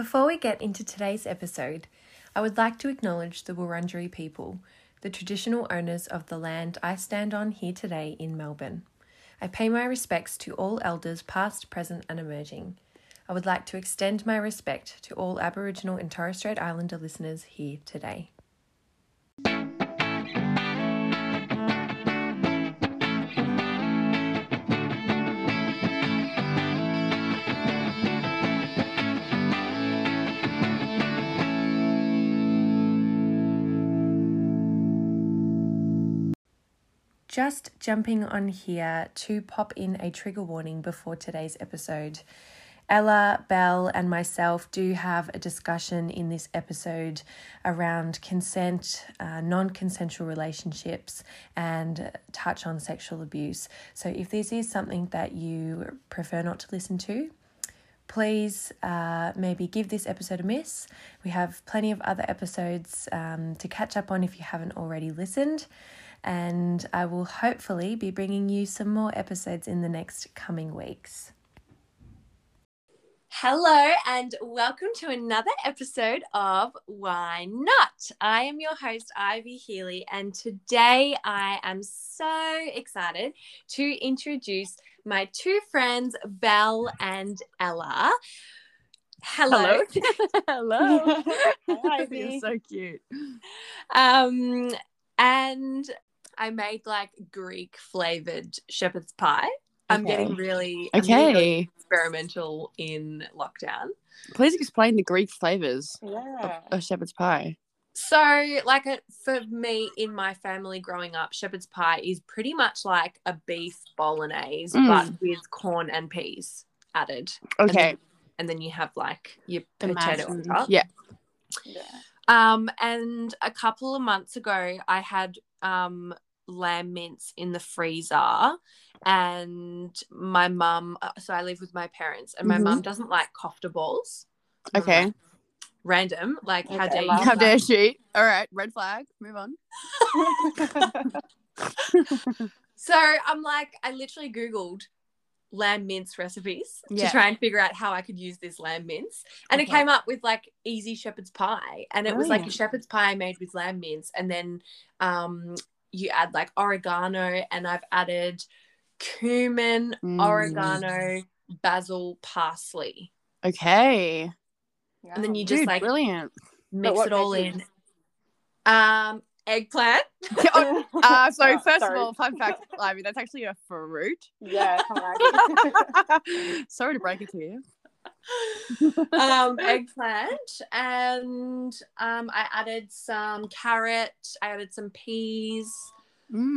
Before we get into today's episode, I would like to acknowledge the Wurundjeri people, the traditional owners of the land I stand on here today in Melbourne. I pay my respects to all elders, past, present, and emerging. I would like to extend my respect to all Aboriginal and Torres Strait Islander listeners here today. Just jumping on here to pop in a trigger warning before today's episode. Ella, Belle, and myself do have a discussion in this episode around consent, uh, non consensual relationships, and touch on sexual abuse. So, if this is something that you prefer not to listen to, please uh, maybe give this episode a miss. We have plenty of other episodes um, to catch up on if you haven't already listened. And I will hopefully be bringing you some more episodes in the next coming weeks. Hello, and welcome to another episode of Why Not? I am your host, Ivy Healy, and today I am so excited to introduce my two friends, Belle and Ella. Hello. Hello. Hi, You're so cute. Um, and I made like Greek flavored shepherd's pie. I'm Okay. getting really I'm getting really Okay. experimental in lockdown. Please explain the Greek flavors Yeah. of shepherd's pie. So, like, it, for me in my family growing up, shepherd's pie is pretty much like a beef bolognese, Mm. but with corn and peas added. And Okay. then, and then you have like your The mash potato on top. Yeah. Yeah. Um, and a couple of months ago, I had um lamb mince in the freezer, and my mum. uh, So I live with my parents, and my Mhm. mum doesn't like kofta balls. I'm Okay. like, Random, like how Okay, dare you? How dare she? All right. Red flag. Move on. So I'm like, I literally Googled lamb mince recipes Yeah. to try and figure out how I could use this lamb mince. And it came up with like easy shepherd's pie. And it was like a shepherd's pie made with lamb mince. And then um you add like oregano and I've added cumin, Mm. oregano, basil, parsley. Okay. And then you just Dude, like brilliant. mix it all in. Um eggplant. Oh, uh, so Oh, first sorry. of all, fun fact, Ivy, that's actually a fruit. Yeah. come on. Sorry to break it to you. um, eggplant, and um, I added some carrot. I added some peas.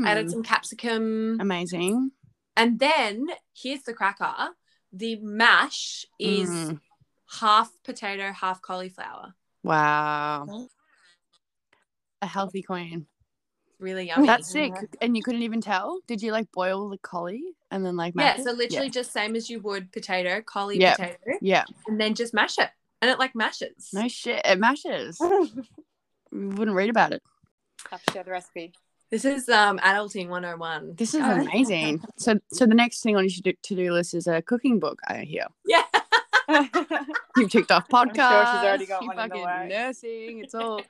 I added Mm, some capsicum, amazing. and then here's the cracker: the mash is Mm, half potato, half cauliflower. wow. A healthy queen. Really yummy. That's sick. And you couldn't even tell? Did you like boil the collie and then like mash yeah. it? So literally just same as you would potato, cauli Yeah. potato, Yeah. and then just mash it, and it like mashes. No shit. It mashes. We wouldn't read about it. Have to share the recipe. This is um adulting 101. This is Uh, amazing. So, so the next thing on your to do list is a cooking book. I hear Yeah. you've ticked off I'm podcast. sure she's already got you one in the fucking nursing. It's all.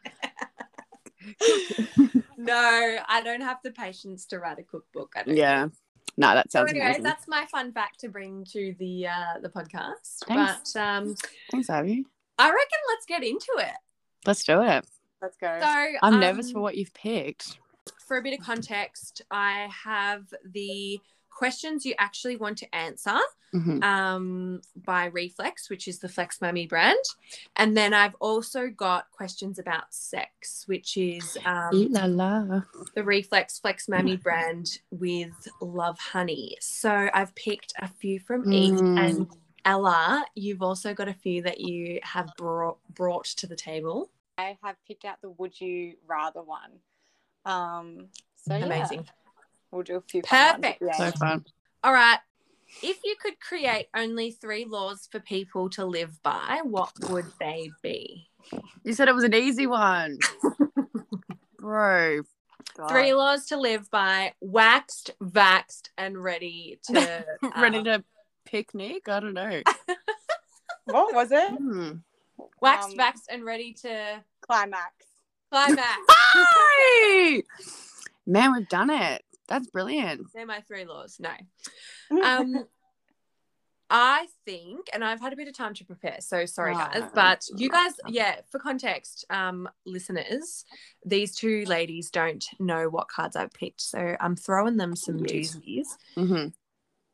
No, I don't have the patience to write a cookbook. I don't yeah. No, that So sounds anyway, amazing. that's my fun fact to bring to the uh, the podcast. Thanks. But um, Thanks, Abby. I reckon let's get into it. Let's do it. Let's go. So I'm nervous for um, what you've picked. For a bit of context, I have the questions you actually want to answer Mhm. um, by Reflex, which is the Flex Mami brand, and then I've also got questions about sex, which is um, Ooh la la. the Reflex Flex Mami brand with Lovehoney. So I've picked a few from each, Mm. and Ella, you've also got a few that you have brought brought to the table. I have picked out the would you rather one. Um, so yeah, Amazing. We'll do a few. fun ones Perfect. the So fun. All right. If you could create only three laws for people to live by, what would they be? You said it was an easy one. Bro. God. Three laws to live by: waxed, vaxed, and ready to Ready um, to picnic? I don't know. What was it? Hmm. Waxed, Um, vaxxed, and ready to Climax. climax. Hey! Man, we've done it. That's brilliant. They're my three laws. No. Um, I think, and I've had a bit of time to prepare, so sorry guys, Oh, but you guys, yeah, for context, um, listeners, these two ladies don't know what cards I've picked, so I'm throwing them some doozies. hmm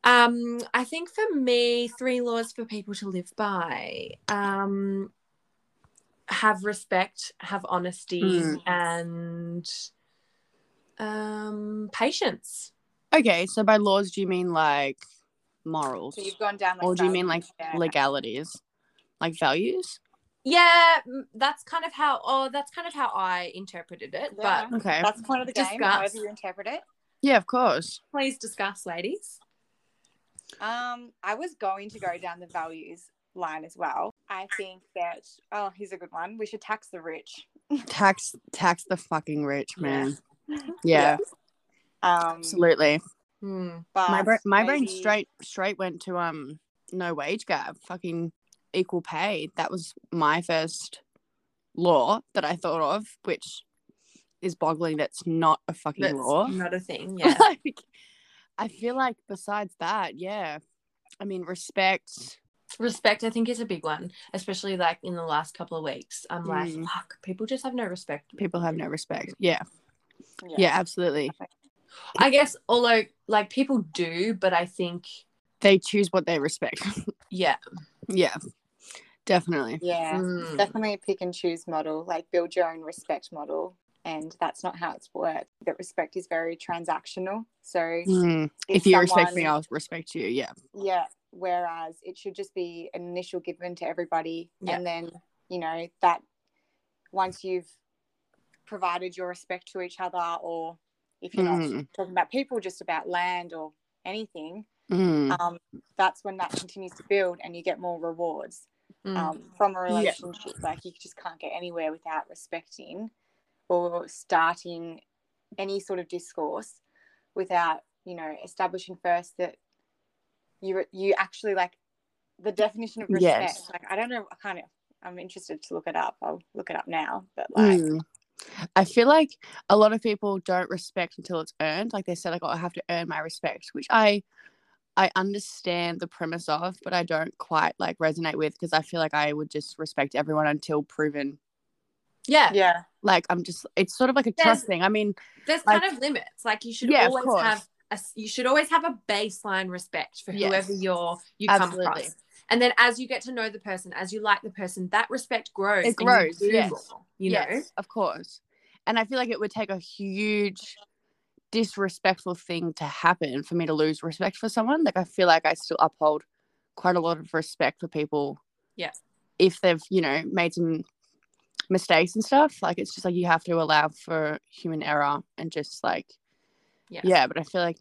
Um, I think for me, three laws for people to live by. Um, have respect, have honesty, Mm. and um, patience. Okay, so by laws, do you mean like morals? so you've gone down like Or do you mean like yeah. legalities? Like values? Yeah, mm, that's kind of how. Oh, that's kind of how I interpreted it. Yeah. But Okay. That's the point of the game, Discuss. however you interpret it. Yeah, of course. please discuss, ladies. Um, I was going to go down the values line as well. I think that oh, here's a good one. We should tax the rich. Tax tax the fucking rich, Yeah. man. Yeah, Um, absolutely. Hmm. my brain my brain straight straight went to um no wage gap, fucking equal pay. That was my first law that I thought of, which is boggling. That's not a fucking That's law. not a thing. Yeah. like, I feel like besides that, yeah. I mean, respect. respect, I think, is a big one, especially like in the last couple of weeks. I'm like, Mm. fuck, people just have no respect. People have no respect. Yeah, yeah, absolutely. I guess, although like people do, but I think, They choose what they respect. yeah. yeah, definitely. Yeah. Mm. Definitely a pick and choose model, like build your own respect model. And that's not how it's worked. That respect is very transactional. So Mm. If, you respect me, I'll respect you. Yeah. yeah whereas it should just be an initial given to everybody Yeah. and then you know that once you've provided your respect to each other or if you're not Mm. talking about people just about land or anything Mm. um, that's when that continues to build and you get more rewards Mm. um, from a relationship like you just can't get anywhere without respecting or starting any sort of discourse without you know establishing first that you you actually like the definition of respect Yes. like i don't know i kind of i'm interested to look it up i'll look it up now but like Mm. I feel like a lot of people don't respect until it's earned. Like they said, like, "Oh, I have to earn my respect," which I, I understand the premise of, but I don't quite like resonate with because I feel like I would just respect everyone until proven. yeah. yeah Like I'm just, it's sort of like a There's- trust thing. I mean, There's Like- kind of limits. Like you should Yeah, always have a, you should always have a baseline respect for Yes. whoever you're you come across. And then as you get to know the person, as you like the person, that respect grows. It you grows, yes. more, you know. yes, of course. And I feel like it would take a huge disrespectful thing to happen for me to lose respect for someone. Like I feel like I still uphold quite a lot of respect for people. Yeah. If they've, you know, made some mistakes and stuff, like it's just like you have to allow for human error and just like Yes. yeah, but I feel like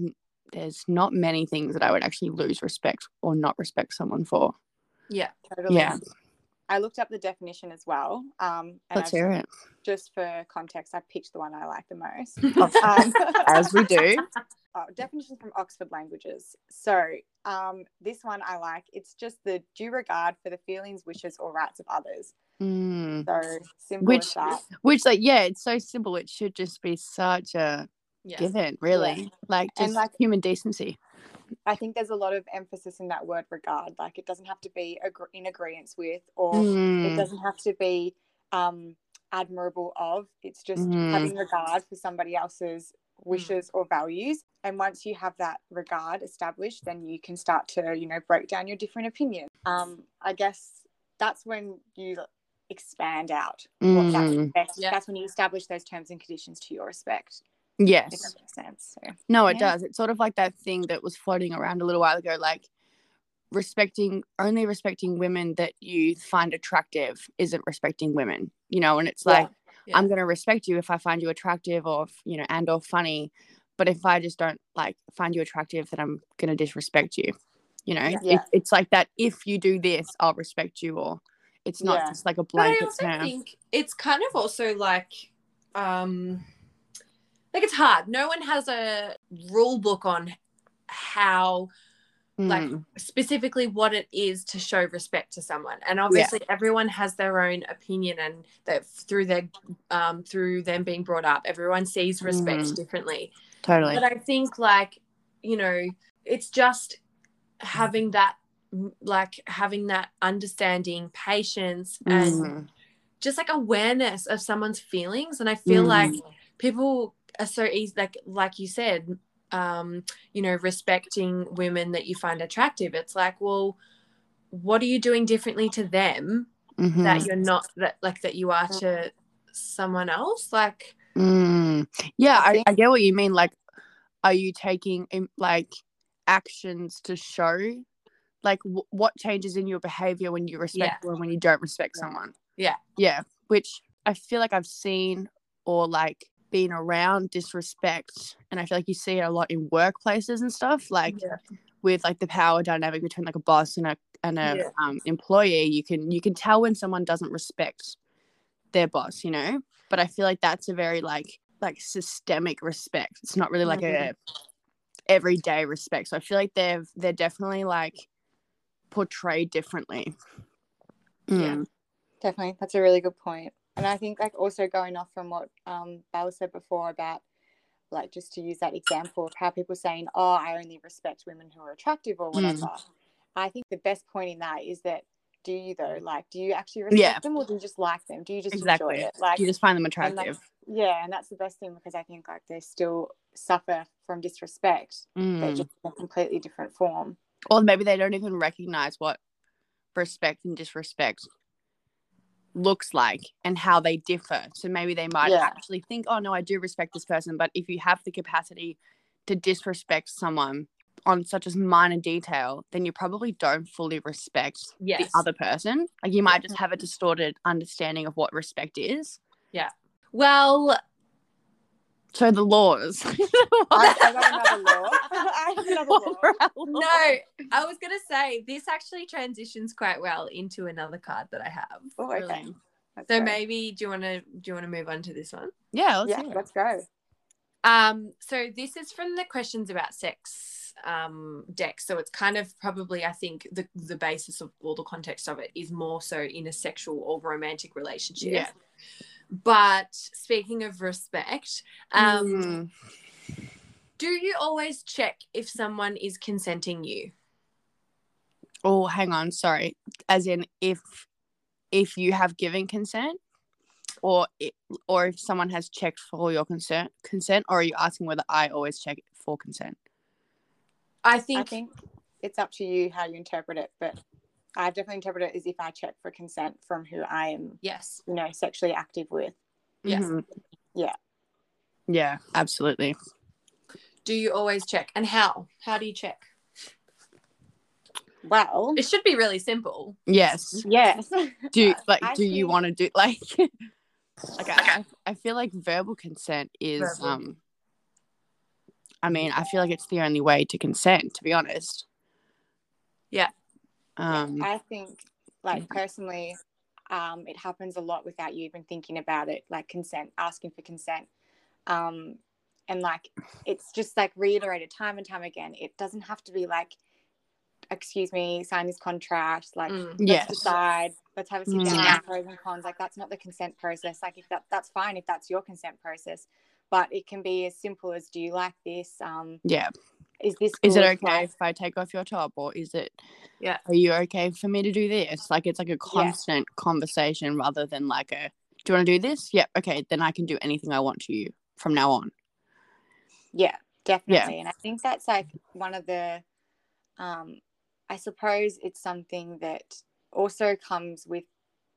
there's not many things that I would actually lose respect or not respect someone for. Yeah. totally Yeah. i looked up the definition as well um and Let's I've- hear it. just for context i picked the one i like the most um, As we do. uh, definition from Oxford Languages. So, um, this one I like. It's just the due regard for the feelings, wishes, or rights of others. Mm. So simple Which. Which, like, yeah, it's so simple. It should just be such a Yes. given, really. Like, And, just like- human decency. I think there's a lot of emphasis in that word regard. Like, it doesn't have to be agr- in agreement with, or it Mm, doesn't have to be um, admirable of. It's just Mhm. having regard for somebody else's wishes or values. And once you have that regard established, then you can start to, you know, break down your different opinions. Um, I guess that's when you expand out what that mm, respect. Yeah. That's when you establish those terms and conditions to your respect. If yes. that makes sense. So No, it Yeah. does. It's sort of like that thing that was floating around a little while ago, like respecting only respecting women that you find attractive isn't respecting women, you know, and it's Yeah. like Yeah. I'm gonna respect you if I find you attractive or you know, and or funny. But if I just don't like find you attractive, then I'm gonna disrespect you. You know, Yeah. Yeah. It, it's like that. If you do this, I'll respect you, or it's not Yeah. just like a blanket But I also term. think it's kind of also like um like it's hard. No one has a rule book on how like Mm. specifically what it is to show respect to someone and obviously everyone has their own opinion and that through their um through them being brought up everyone sees respect Mm. differently totally. but i think like you know it's just having that like having that understanding patience and Mm. just like awareness of someone's feelings and i feel like Mm. people are so easy like like you said um you know respecting women that you find attractive it's like well what are you doing differently to them Mhm. that you're not that like that you are to someone else like Mm. Yeah, I I, get what you mean. Like, are you taking like actions to show, like, w- what changes in your behavior when you respect or when you don't respect Yeah. someone? Yeah. Yeah. Which I feel like I've seen or like been around disrespect, and I feel like you see it a lot in workplaces and stuff. Like, with like the power dynamic between like a boss and a and a Yeah. um, employee, you can you can tell when someone doesn't respect their boss, you know. But I feel like that's a very like like systemic respect. It's not really like a everyday respect. So I feel like they're they're definitely like portrayed differently. Yeah. Mm. Definitely, that's a really good point. And I think like also going off from what um Bella said before about like just to use that example of how people saying, "Oh, I only respect women who are attractive or whatever." I think the best point in that is that do you though like do you actually respect Yeah. them or do you just like them? Do you just Exactly. enjoy it? Like You just find them and, attractive. yeah, and that's the best thing because I think like they still suffer from disrespect, but Mm. just in a completely different form. Or maybe they don't even recognize what respect and disrespect looks like and how they differ. So maybe they might Yeah. actually think, oh, no, I do respect this person. But if you have the capacity to disrespect someone on such a minor detail, then you probably don't fully respect yes the other person. Like you might just have a distorted understanding of what respect is. Yeah. Well So the laws. I, I got another law. I have another law. no i was gonna say this actually transitions quite well into another card that i have Oh, okay. Let's so go. maybe do you want to do you want to move on to this one Yeah, let's yeah, it. let's go. Um, so this is from the questions about sex um deck. So it's kind of probably I think the the basis of all the context of it is more so in a sexual or romantic relationship. Yeah. But speaking of respect, um, Mm. do you always check if someone is consenting you? Oh, hang on. Sorry. As in, if if you have given consent, or it, or if someone has checked for your consent, consent, or are you asking whether I always check for consent? I think, I think it's up to you how you interpret it, but I've definitely interpreted it as if I check for consent from who I am, yes. you know, sexually active with. Yes. Mhm. Yeah. Yeah, absolutely. Do you always check? And how? How do you check? Well, It should be really simple. Yes. yes. Do like I do you want to do like like I, I feel like verbal consent is Verbal. um I mean, I feel like it's the only way to consent, to be honest. Yeah. Um I think, like personally, um, it happens a lot without you even thinking about it, like consent, asking for consent. Um, and like it's just like reiterated time and time again. It doesn't have to be like, excuse me, sign this contract, like Mm. let's yes. decide, let's have a sit down, Mm. with pros and cons. Like that's not the consent process. Like if that that's fine if that's your consent process. But it can be as simple as do you like this? Um, Yeah. Is this Is it okay if I take off your top or is it Yeah. Are you okay for me to do this? Like it's like a constant conversation rather than like a do you want to do this? Yep, okay, then I can do anything I want to you from now on. Yeah, definitely. yeah. And I think that's like one of the, um, I suppose it's something that also comes with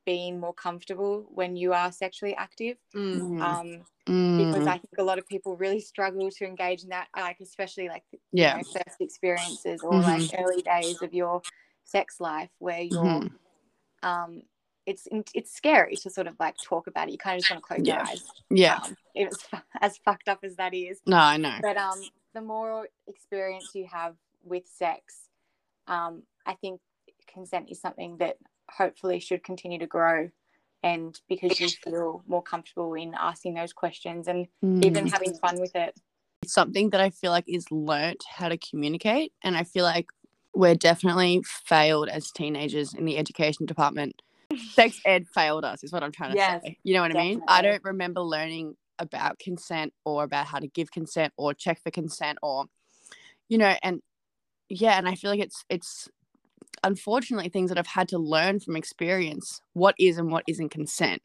being more comfortable when you are sexually active. Mm. Um, Mm, because I think a lot of people really struggle to engage in that, like especially like you yeah. know, first experiences or like early days of your sex life where you're, Mhm. um, it's it's scary to sort of like talk about it. You kind of just want to close your eyes. Yeah. Um, it's as fucked up as that is. No, I know. but um the more experience you have with sex um i think consent is something that hopefully should continue to grow and because you feel more comfortable in asking those questions and even Mm. having fun with it it's something that I feel like is learnt how to communicate. And I feel like we're definitely failed as teenagers in the education department. Sex ed failed us, is what I'm trying to Yes, say. You know what I mean? I don't remember learning about consent or about how to give consent or check for consent or, you know, and yeah, and I feel like it's it's unfortunately things that I've had to learn from experience what is and what isn't consent.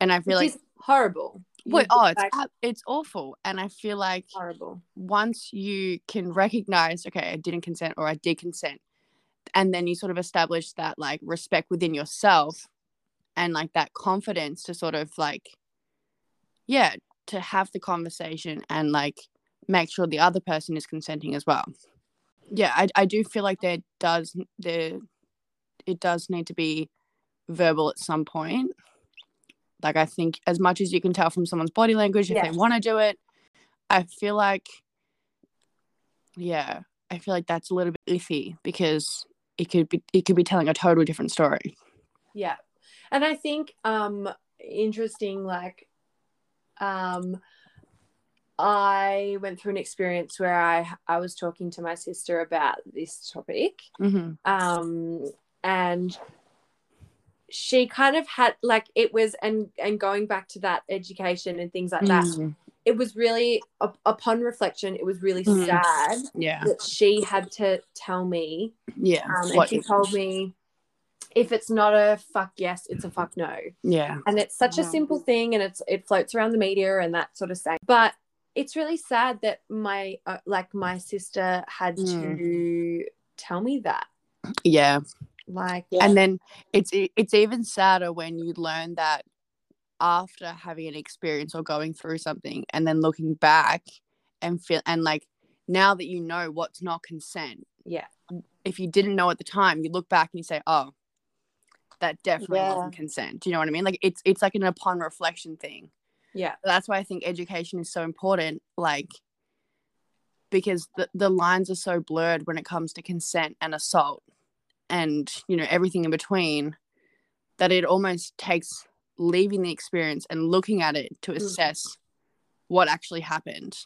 And I feel Which like horrible. Wait, oh, it's like, it's awful. And I feel like horrible. once you can recognize, okay, I didn't consent or I did consent, and then you sort of establish that like respect within yourself and like that confidence to sort of like, yeah, to have the conversation and like make sure the other person is consenting as well. Yeah, I, I do feel like there does there it does need to be verbal at some point. Like I think as much as you can tell from someone's body language if Yeah. they want to do it, I feel like yeah, I feel like that's a little bit iffy because it could be it could be telling a totally different story. Yeah. And I think um interesting like um I went through an experience where I I was talking to my sister about this topic Mm-hmm. um and she kind of had like it was and and going back to that education and things like that it was really up- upon reflection it was really Mm. sad Yeah, that she had to tell me yeah, um, and What- she told me if it's not a fuck yes it's a fuck no. Yeah, and it's such a simple thing and it's it floats around the media and that sort of thing but it's really sad that my uh, like my sister had Mm. to tell me that yeah. like Yeah. And then it's it's even sadder when you learn that after having an experience or going through something, and then looking back and feel and like now that you know what's not consent. Yeah. If you didn't know at the time, you look back and you say, "Oh, that definitely Yeah. wasn't consent." Do you know what I mean? Like it's it's like an upon reflection thing. Yeah that's why I think education is so important. Like, because the, the lines are so blurred when it comes to consent and assault and, you know, everything in between that it almost takes leaving the experience and looking at it to Mm. assess what actually happened.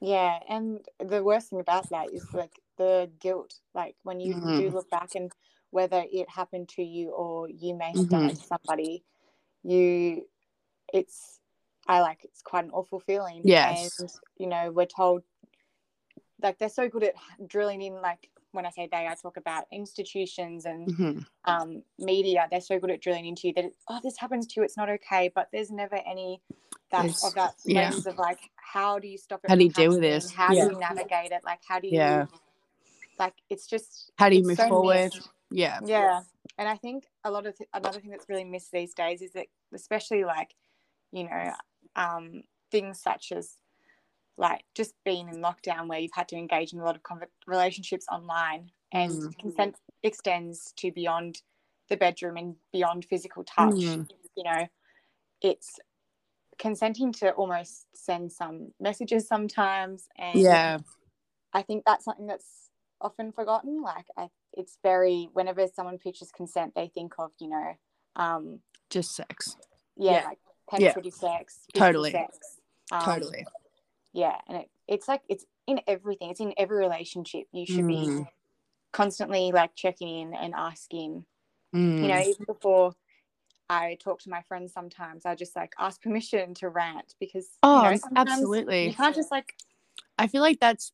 Yeah, and the worst thing about that is like the guilt. Like when you Mhm. do look back and whether it happened to you or you may have done it Mhm. to somebody, you it's I like it's quite an awful feeling. Yes. And you know, we're told like they're so good at drilling in like when I say they, I talk about institutions and Mhm. um, media. They're so good at drilling into you that oh, this happens to you, it's not okay. But there's never any that There's- of that yeah. lens of like, how do you stop it? How do you deal with this? How Yeah. do you navigate it? Like, how do you? Yeah. Like, it's just How do you move so forward? missed. Yeah. Yeah, and I think a lot of th- another thing that's really missed these days is that, especially like, you know, um, things such as like just being in lockdown where you've had to engage in a lot of conver- relationships online and Mm. consent extends to beyond the bedroom and beyond physical touch Mm. you know it's consenting to almost send some messages sometimes and Yeah. i think that's something that's often forgotten like I, it's very whenever someone pictures consent they think of you know um Just sex. yeah, Yeah. like penetrative sex Totally. sex. Um, Totally. yeah and it, it's like it's in everything it's in every relationship you should be Mm. constantly like checking in and asking Mm. you know even before i talk to my friends sometimes i just like ask permission to rant because Oh, you know, absolutely. you can't just like I feel like that's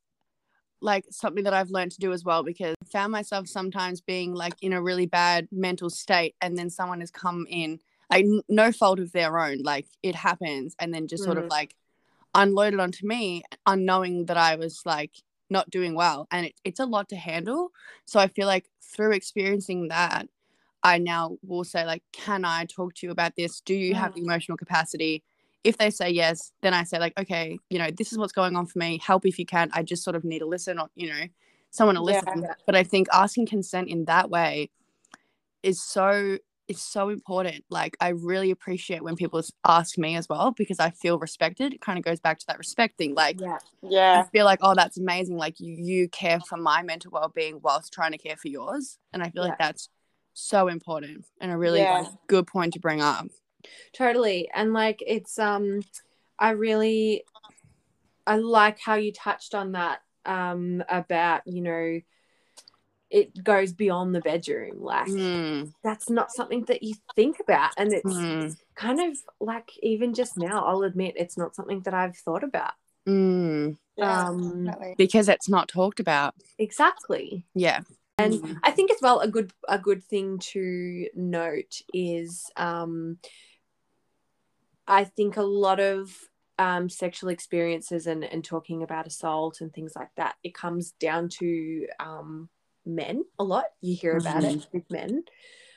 like something that I've learned to do as well because I found myself sometimes being like in a really bad mental state and then someone has come in like no fault of their own like it happens and then just sort of Mhm. like unloaded onto me unknowing that I was like not doing well and it, it's a lot to handle so I feel like through experiencing that I now will say like can I talk to you about this do you have the emotional capacity if they say yes, then I say like, okay, you know, this is what's going on for me. Help if you can. I just sort of need to listen or, you know, someone to Yeah. listen. But I think asking consent in that way is so is so important. Like I really appreciate when people ask me as well because I feel respected. It kind of goes back to that respect thing. Like yeah yeah. I feel like, oh, that's amazing. Like you, you care for my mental well being whilst trying to care for yours. And I feel Yeah. like that's so important and a really Yeah. like, good point to bring up. totally and like it's um i really i like how you touched on that um about you know it goes beyond the bedroom. Like Mm, that's not something that you think about, and it's mm, kind of like even just now, I'll admit it's not something that I've thought about. mm. Yeah, Um, definitely. Because it's not talked about. Exactly. Yeah. And Mm. I think as well a good a good thing to note is um, I think a lot of um, sexual experiences and, and talking about assault and things like that, it comes down to um, men a lot. You hear about it with men.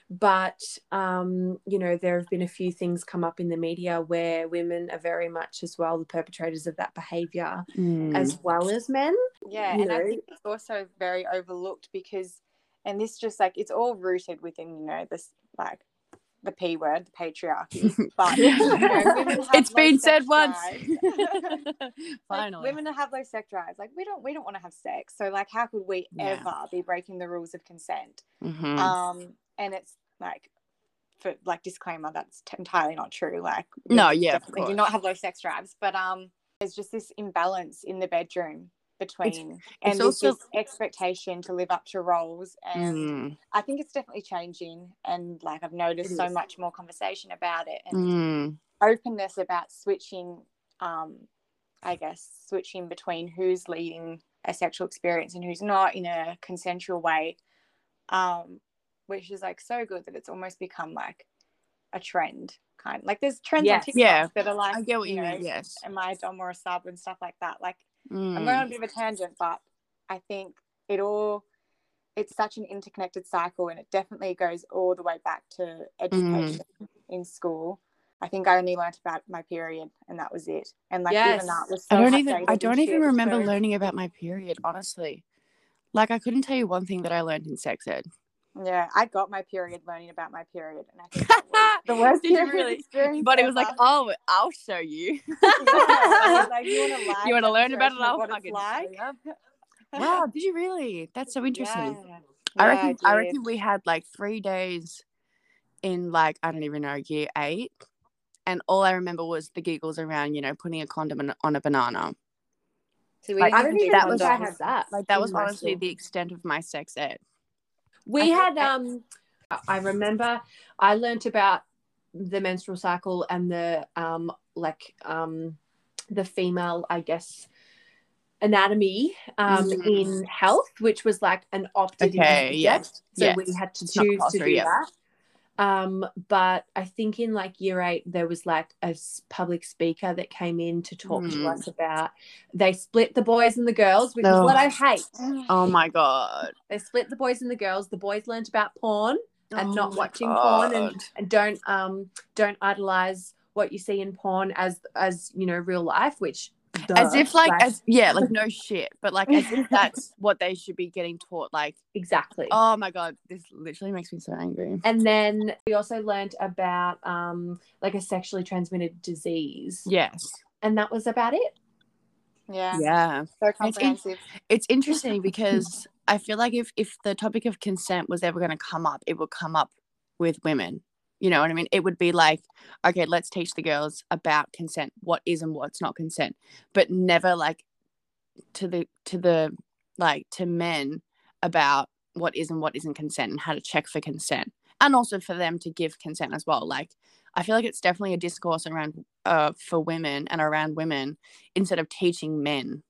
But, um, you know, there have been a few things come up in the media where women are very much as well the perpetrators of that behavior Mm. as well as men. Yeah, you and I think it's also very overlooked because, and this just like it's all rooted within you know this like the p word, the patriarchy. But you know, women have it's low been sex said once. drives. Like, Finally. women have low sex drives. Like we don't we don't want to have sex. So like how could we Yeah. ever be breaking the rules of consent? Mhm. Um, and it's like for like disclaimer that's t- entirely not true. Like No, yeah, of definitely do not have low sex drives, but um, there's just this imbalance in the bedroom between and it's also- this expectation to live up to roles and Mm, I think it's definitely changing and like I've noticed so much more conversation about it and mm, openness about switching um I guess switching between who's leading a sexual experience and who's not in a consensual way um which is like so good that it's almost become like a trend kind like there's trends Yes. on TikTok Yeah, that are like I get what you know, mean. Yes. am I a dom or a sub and stuff like that like I'm Mm, going on a bit of a tangent, but I think it all it's such an interconnected cycle and it definitely goes all the way back to education in school. I think I only learnt about my period and that was it. And like Yes. even that was so I don't even I don't even remember so- learning about my period. Honestly, like I couldn't tell you one thing that I learned in sex ed. Yeah, I got my period learning about my period and I think the worst Did you period really? experience But it was like, oh, I'll show you. Yeah, like, you want to You want to learn about it? I'll what fucking it's like. show. Wow, did you really? That's so interesting. Yeah. I Yeah, reckon. I, did. reckon we had like three days in like I don't even know year eight, and all I remember was the giggles around you know putting a condom on- on a banana. So we Like, didn't I don't even that think was- I had that. Like that was honestly the extent of my sex ed. We had um I remember I learnt about the menstrual cycle and the um like um the female I guess anatomy um Mhm. in health which was like an opted Okay, yes, so yes. we had to choose to do that um but I think in like year 8 there was like a public speaker that came in to talk to Mm. us about they split the boys and the girls which is Oh. what I hate Oh my god. they split the boys and the girls the boys learned about porn and Oh not my watching porn and, and don't um don't idolize what you see in porn as as you know real life which as if like, as yeah like no shit but like as if that's what they should be getting taught like exactly. oh my god this literally makes me so angry. And then we also learned about um like a sexually transmitted disease. Yes. And that was about it. Yeah. yeah. So in- comprehensive. it's interesting because i feel like if if the topic of consent was ever going to come up it would come up with women you know what i mean it would be like okay let's teach the girls about consent what is and what's not consent but never like to the to the like to men about what is and what isn't consent and how to check for consent and also for them to give consent as well like i feel like it's definitely a discourse around uh for women and around women instead of teaching men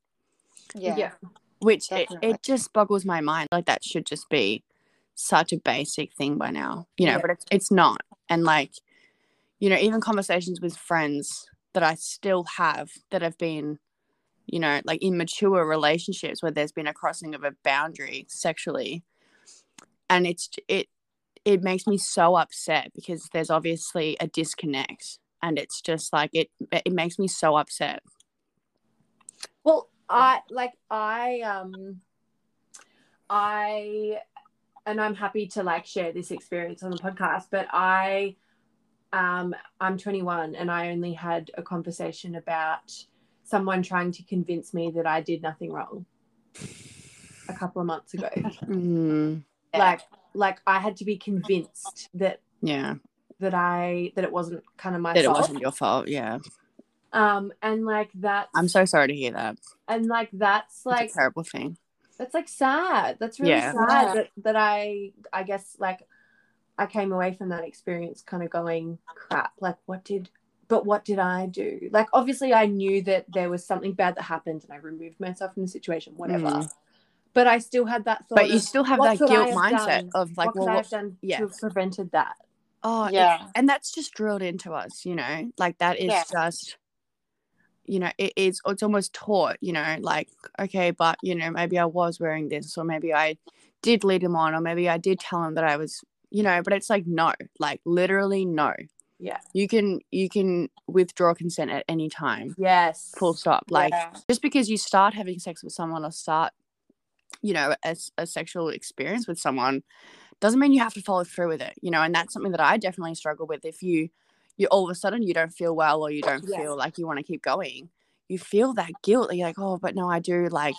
Yeah. yeah. which it, it just boggles my mind like that should just be such a basic thing by now you know Yeah. but it's, it's not. And like you know even conversations with friends that i still have that have been you know like immature relationships where there's been a crossing of a boundary sexually. And it's it it makes me so upset because there's obviously a disconnect and it's just like it it makes me so upset. Well, I like I um I and I'm happy to like share this experience on the podcast, but I um I'm 21 and I only had a conversation about someone trying to convince me that I did nothing wrong a couple of months ago. Mm, like like I had to be convinced that yeah. that I that it wasn't kind of my that it wasn't your fault yeah. Um and like that i'm so sorry to hear that. And like that's like like a terrible thing That's like sad. That's really Yeah. sad Yeah. that, that I I guess like I came away from that experience kind of going crap. Like what did but what did I do? Like obviously I knew that there was something bad that happened and I removed myself from the situation, whatever. Mm. But I still had that thought. But you of, still have that guilt have mindset done? of like, what well, could i have done yeah. to have prevented that? oh, Yeah. and that's just drilled into us, you know, like that is Yeah. just, you know, it is, it's almost taught, you know, like, okay, but, you know, maybe I was wearing this, or maybe I did lead him on, or maybe I did tell him that I was, you know, but it's like, no, like literally no. Yeah. You can, you can withdraw consent at any time, Yes. full stop. Like, Yeah. just because you start having sex with someone or start you know a sexual experience with someone doesn't mean you have to follow through with it you know and that's something that i definitely struggle with if you you all of a sudden you don't feel well or you don't Yes. feel like you want to keep going you feel that guilt that you're like oh but no i do like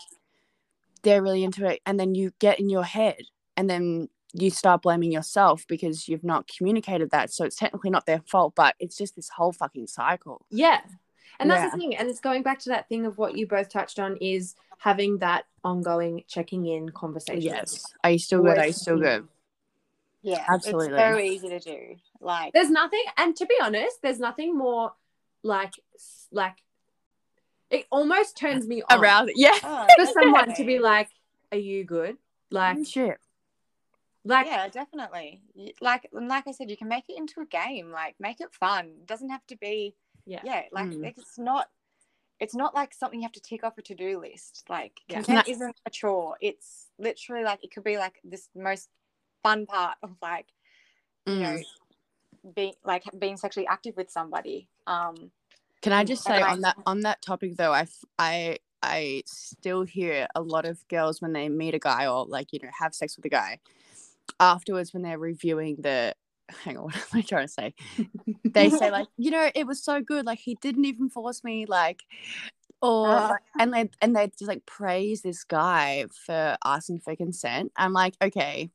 they're really into it and then you get in your head and then you start blaming yourself because you've not communicated that so it's technically not their fault but it's just this whole fucking cycle Yeah. And that's Yeah. the thing. And it's going back to that thing of what you both touched on is having that ongoing checking in conversation. yes are you still good are you still checking good Yeah. Absolutely. It's very easy to do. Like There's nothing, and to be honest, there's nothing more like, like, it almost turns me on around yeah oh, for someone to be like, "Are you good?" Like, shit like, yeah, definitely. Like and like I said, you can make it into a game. Like make it fun. It doesn't have to be Yeah. yeah, like Mm. it's not it's not like something you have to tick off a to-do list. Like Yeah. consent Can isn't a chore. It's literally like it could be like this most fun part of like, you know, Mm. Being like being sexually active with somebody. Um Can I just say And on that I- on that topic though, I I I still hear a lot of girls when they meet a guy or like you know have sex with a guy, afterwards when they're reviewing the hang on what am I trying to say? They say like you know it was so good like he didn't even force me like or Uh. and they and they just like praise this guy for asking for consent. I'm like okay,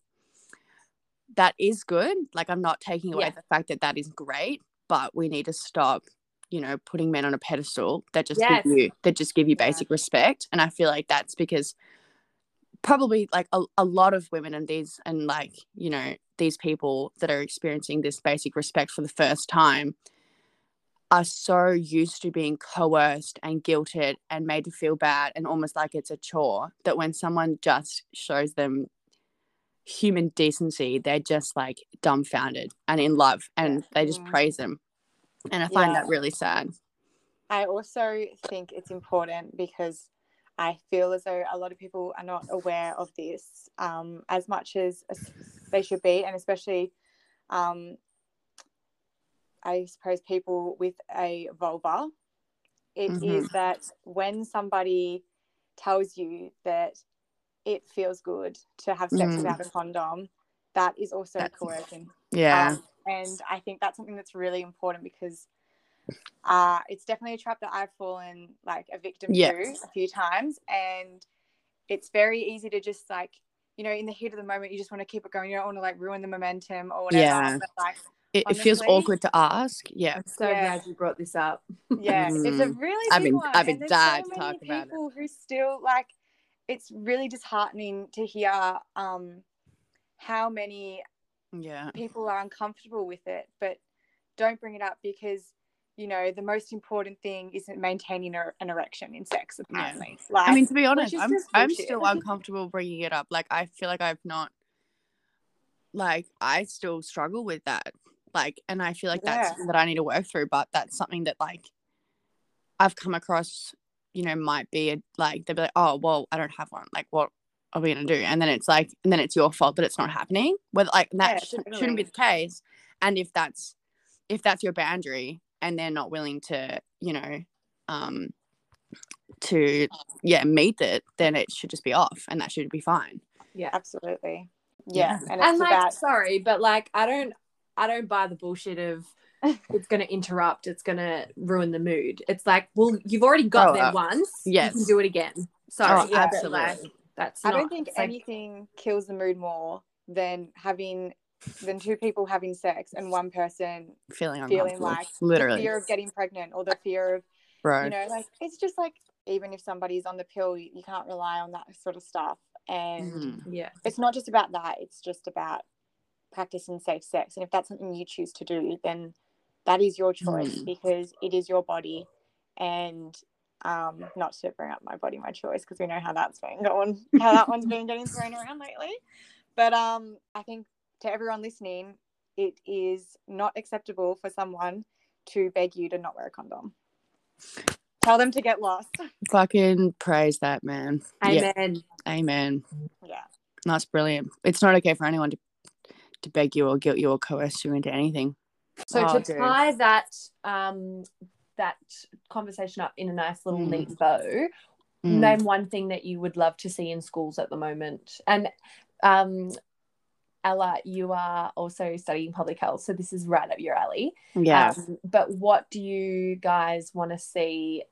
that is good. Like I'm not taking away Yeah. the fact that that is great, but we need to stop you know putting men on a pedestal that just Yes. give you that just give you Yeah. basic respect and i feel like that's because probably like a, a lot of women and these and like you know these people that are experiencing this basic respect for the first time are so used to being coerced and guilted and made to feel bad and almost like it's a chore that when someone just shows them human decency they're just like dumbfounded and in love and they just Mm. praise them and i find Yeah. that really sad I also think it's important because I feel as though a lot of people are not aware of this um, as much as, as they should be, and especially, um, I suppose, people with a vulva. It is Mhm. that when somebody tells you that it feels good to have sex Mhm. without a condom, that is also That's- coercion. yeah Um, and I think that's something that's really important because uh, it's definitely a trap that I've fallen like a victim Yes. to a few times. And it's very easy to just like, you know, in the heat of the moment, you just want to keep it going. You don't want to like ruin the momentum or whatever. Yeah. But like, it, it feels awkward to ask yeah I'm so Yeah. glad you brought this up. yeah, it's a Mm. really I've been- one. I've been and dying so to talk about it. people who still like, it's really disheartening to hear um, how many yeah people are uncomfortable with it, but don't bring it up because you know the most important thing isn't maintaining a, an erection in sex. Apparently, like I mean, to be honest, I'm I'm still uncomfortable bringing it up. Like, I feel like I've not, like, I still struggle with that. Like, and I feel like that's Yeah. something that I need to work through. But that's something that like I've come across. You know, might be a, like they'll be like, oh, well, I don't have one. Like, what are we gonna do? And then it's like, and then it's your fault that it's not happening. Whether like that Yeah, sh- shouldn't be the case. And if that's if that's your boundary, and they're not willing to, you know, um, to yeah meet it, then it should just be off, and that should be fine. Yeah. absolutely, Yeah. yeah, and it's and like about sorry but like i don't i don't buy the bullshit of it's going to interrupt it's going to ruin the mood it's like well you've already got Oh, there uh, once yes. you can do it again sorry Oh, but, absolutely. like, that's I not, don't think it's like- anything kills the mood more than having than two people having sex and one person Feeling feeling uncomfortable, like the fear of getting pregnant or the fear of bro. you know like it's just like even if somebody's on the pill you, you can't rely on that sort of stuff And Mhm. Yeah. it's not just about that, it's just about practicing safe sex. And if that's something you choose to do, then that is your choice Mm. because it is your body. And um, not to bring up my body, my choice, because we know how that's been going, how that one's been getting thrown around lately. But um, I think to everyone listening, it is not acceptable for someone to beg you to not wear a condom. Tell them to get lost. Fucking praise that man. Yeah, Amen. amen. Yeah. That's brilliant. It's not okay for anyone to to beg you or guilt you or coerce you into anything. So Oh, to dude. tie that um that conversation up in a nice little Mm. neat bow, Mm. name one thing that you would love to see in schools at the moment. And um Ella, you are also studying public health, so this is right up your alley. Yeah. Um, but what do you guys want to see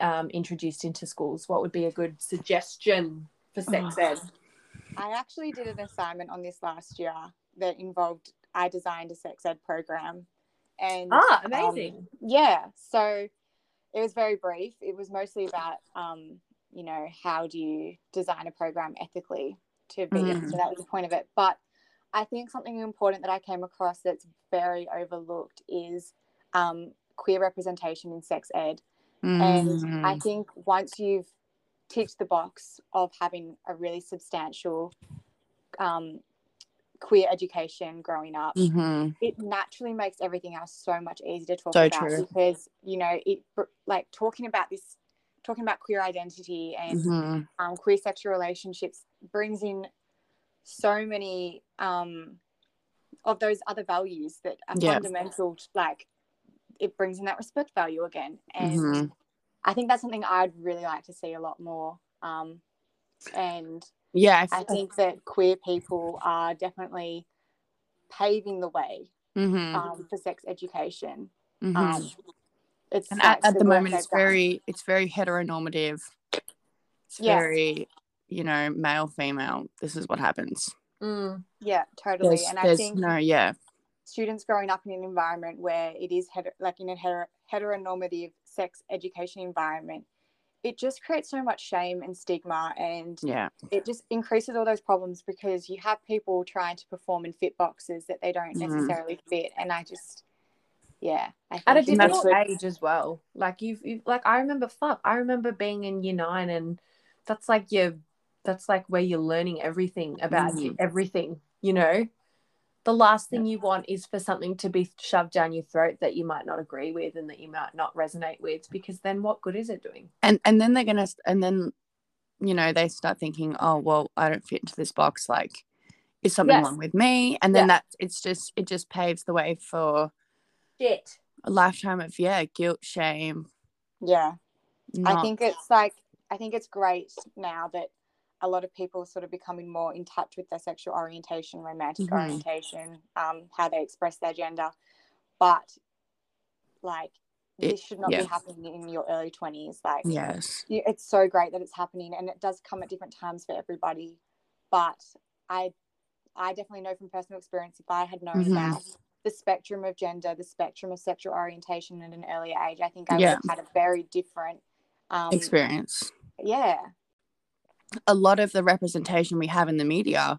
um, introduced into schools? What would be a good suggestion for sex ed? I actually did an assignment on this last year that involved I designed a sex ed program. And Ah, um, amazing. yeah, so it was very brief. It was mostly about um, you know, how do you design a program ethically to be Mm. so that was the point of it. But I think something important that I came across that's very overlooked is um, queer representation in sex ed. And I Mm. think once you've ticked the box of having a really substantial um, queer education growing up, Mhm. it naturally makes everything else so much easier to talk So about true. because you know it like talking about this, talking about queer identity and Mhm. um, queer sexual relationships brings in so many um, of those other values that are Yeah. fundamental. to- Like it brings in that respect value again, and Mhm. I think that's something I'd really like to see a lot more. Um, and Yeah. I think that queer people are definitely paving the way mm-hmm. um, for sex education. mm-hmm. Um, it's and at, at the moment it's they've done. very it's very heteronormative it's Yes. very you know male female this is what happens Mm. yeah totally. there's, and I think no yeah students growing up in an environment where it is heter- like in a heter- heteronormative sex education environment, it just creates so much shame and stigma, and yeah it just increases all those problems because you have people trying to perform in fit boxes that they don't Mhm. necessarily fit, and I just yeah, I At a different that's difficult it's- age as well. Like you've, you've like I remember fuck, I remember being in year nine and that's like your that's like where you're learning everything about Mhm. everything, you know? The last thing you want is for something to be shoved down your throat that you might not agree with and that you might not resonate with because then what good is it doing? and and then they're gonna and then you know they start thinking oh well i don't fit into this box like is something Yes. wrong with me and then Yeah. that it's just it just paves the way for Shit. a lifetime of yeah guilt shame yeah. I think it's like I think it's great now that a lot of people sort of becoming more in touch with their sexual orientation, romantic Mhm. orientation, um, how they express their gender. But like It- this should not yeah. be happening in your early twenties. Like yes you- it's so great that it's happening and it does come at different times for everybody. But I I definitely know from personal experience if I had known Mhm. about the spectrum of gender, the spectrum of sexual orientation at an earlier age, I think I Yeah. would have had a very different um, experience yeah, a lot of the representation we have in the media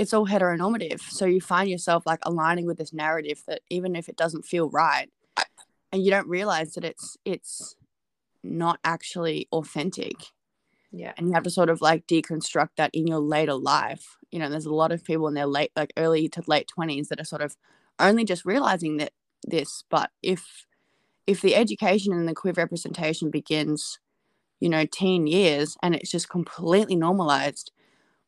it's all heteronormative. So you find yourself like aligning with this narrative that even if it doesn't feel right and you don't realize that it's it's not actually authentic. Yeah. and you have to sort of like deconstruct that in your later life. You know there's a lot of people in their late like early to late 20s that are sort of only just realizing that this but if if the education and the queer representation begins you know teen years and it's just completely normalized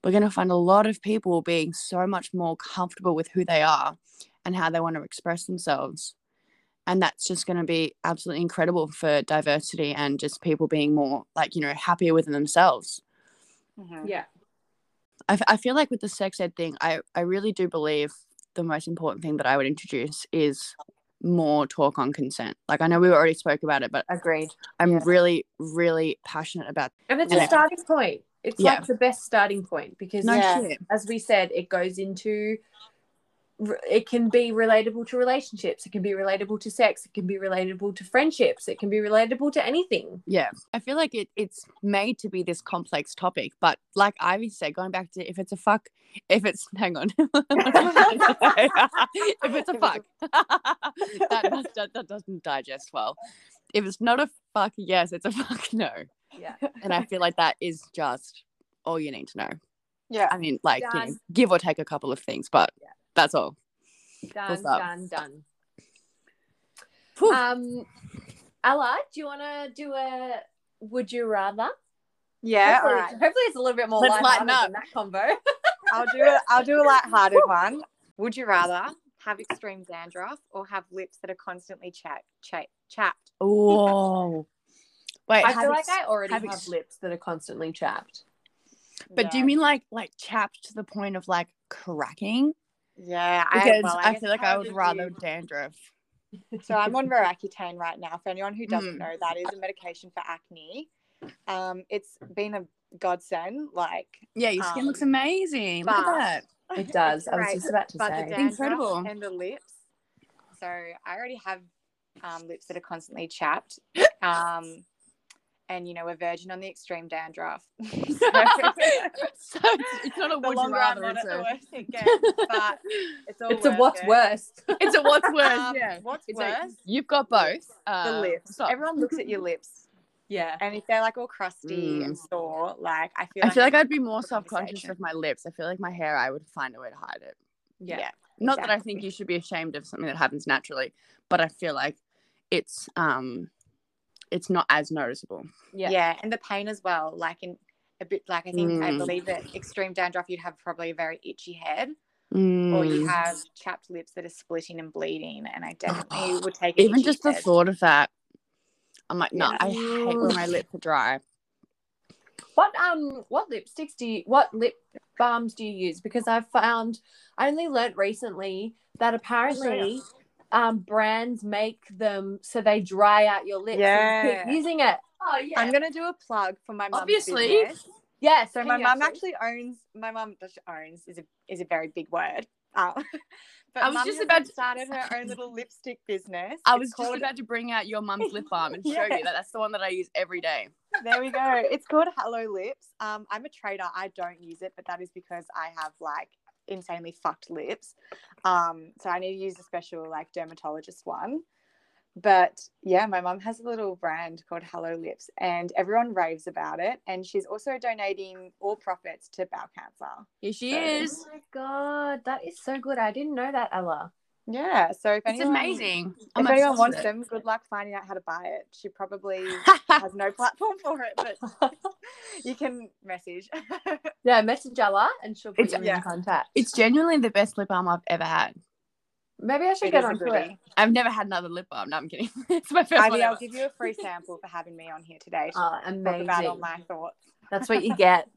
we're going to find a lot of people being so much more comfortable with who they are and how they want to express themselves and that's just going to be absolutely incredible for diversity and just people being more like you know happier within themselves Mhm. Yeah. I, f- I feel like with the sex ed thing I, I really do believe the most important thing that i would introduce is more talk on consent like i know we already spoke about it but Agreed. i'm Yeah. really really passionate about And it's Yeah. a starting point. It's Yeah. like the best starting point because no Yeah. as we said, it goes into r- it can be relatable to relationships. It can be relatable to sex. It can be relatable to friendships. It can be relatable to anything. Yeah, I feel like it it's made to be this complex topic, but like Ivy said, going back to if it's a fuck, if it's hang on, if it's a fuck, that, does, that that doesn't digest well. If it's not a fuck, yes, it's a fuck no, Yeah. and I feel like that is just all you need to know. Yeah. I mean, like you know, give or take a couple of things, but Yeah. That's all. Done, stop. done, done. Whew. Um, Ella, do you want to do a would you rather? Yeah. hopefully, All right. hopefully it's a little bit more Let's lighthearted lighten than that combo. I'll do it. I'll do a light-hearted one. Would you rather have extreme dandruff or have lips that are constantly cha- cha- chapped? Oh, wait. I feel ex- like I already have have, ex- lips that are constantly chapped. But do you mean like like chapped to the point of like cracking? Yeah, Because well, I, guess feel like I how would rather you- dandruff. So I'm on Roaccutane right now. For anyone who doesn't Mm. know, that is a medication for acne. Um, it's been a godsend. Like, Yeah, your skin Um, looks amazing. Look at that. It does. I was just about to but say. dandruff Incredible. and the lips. So I already have um, lips that are constantly chapped. Um, and you know, we're virgin on the extreme dandruff. so, so it's, it's not a would you rather. It's a, worse it gets. But it's it's a what's it. worse. it's a what's worse. Um, yeah. What's It's like, worse? you've got both. the Uh, lips. stop. Everyone looks at your lips, yeah. and if they're like all crusty Mm. and sore, like I feel. I feel like I'd be more self conscious of my lips. I feel like my hair, I would find a way to hide it. Yeah. Yeah. Not that I think you should be ashamed of something that happens naturally, but I feel like it's um it's not as noticeable. Yeah. Yeah. and the pain as well. Like in a bit, like I think I Mm. believe that extreme dandruff, you'd have probably a very itchy head, or Mm. you have chapped lips that are splitting and bleeding. And I definitely would take an even itchy just the thought of that. I'm like, no, Yeah. I hate when my lips are dry. What um what lipsticks do you what lip balms do you use? Because I've found I only learnt recently that apparently um brands make them so they dry out your lips and Yeah. keep using it. Oh yeah. I'm gonna do a plug for my mum's Obviously. business. yeah, So can my you mum actually owns. My mum just owns is a is a very big word. Um, but I was just about to- started her own little lipstick business. I It's was just called- about to bring out your mum's lip balm and show Yeah. you that that's the one that I use every day. there we go. It's called Hello Lips. Um, I'm a traitor. I don't use it, but that is because I have like insanely fucked lips. Um, so I need to use a special like dermatologist one. But yeah, my mum has a little brand called Hello Lips, and everyone raves about it. And she's also donating all profits to bowel cancer. Here she So- is. Oh my god, that is so good. I didn't know that, Ella. Yeah. So if It's anyone, amazing. Oh if I'm anyone wants with them, good luck finding out how to buy it. She probably has no platform for it, but you can message. Yeah, message Ella and she'll put It's- you yeah. in contact. it's genuinely the best lip balm I've ever had. Maybe I should It get on to it. I've never had another lip balm. No, I'm kidding. it's my first one. Ivy, I'll give you a free sample for having me on here today to Oh, talk amazing. about all my thoughts. That's what you get.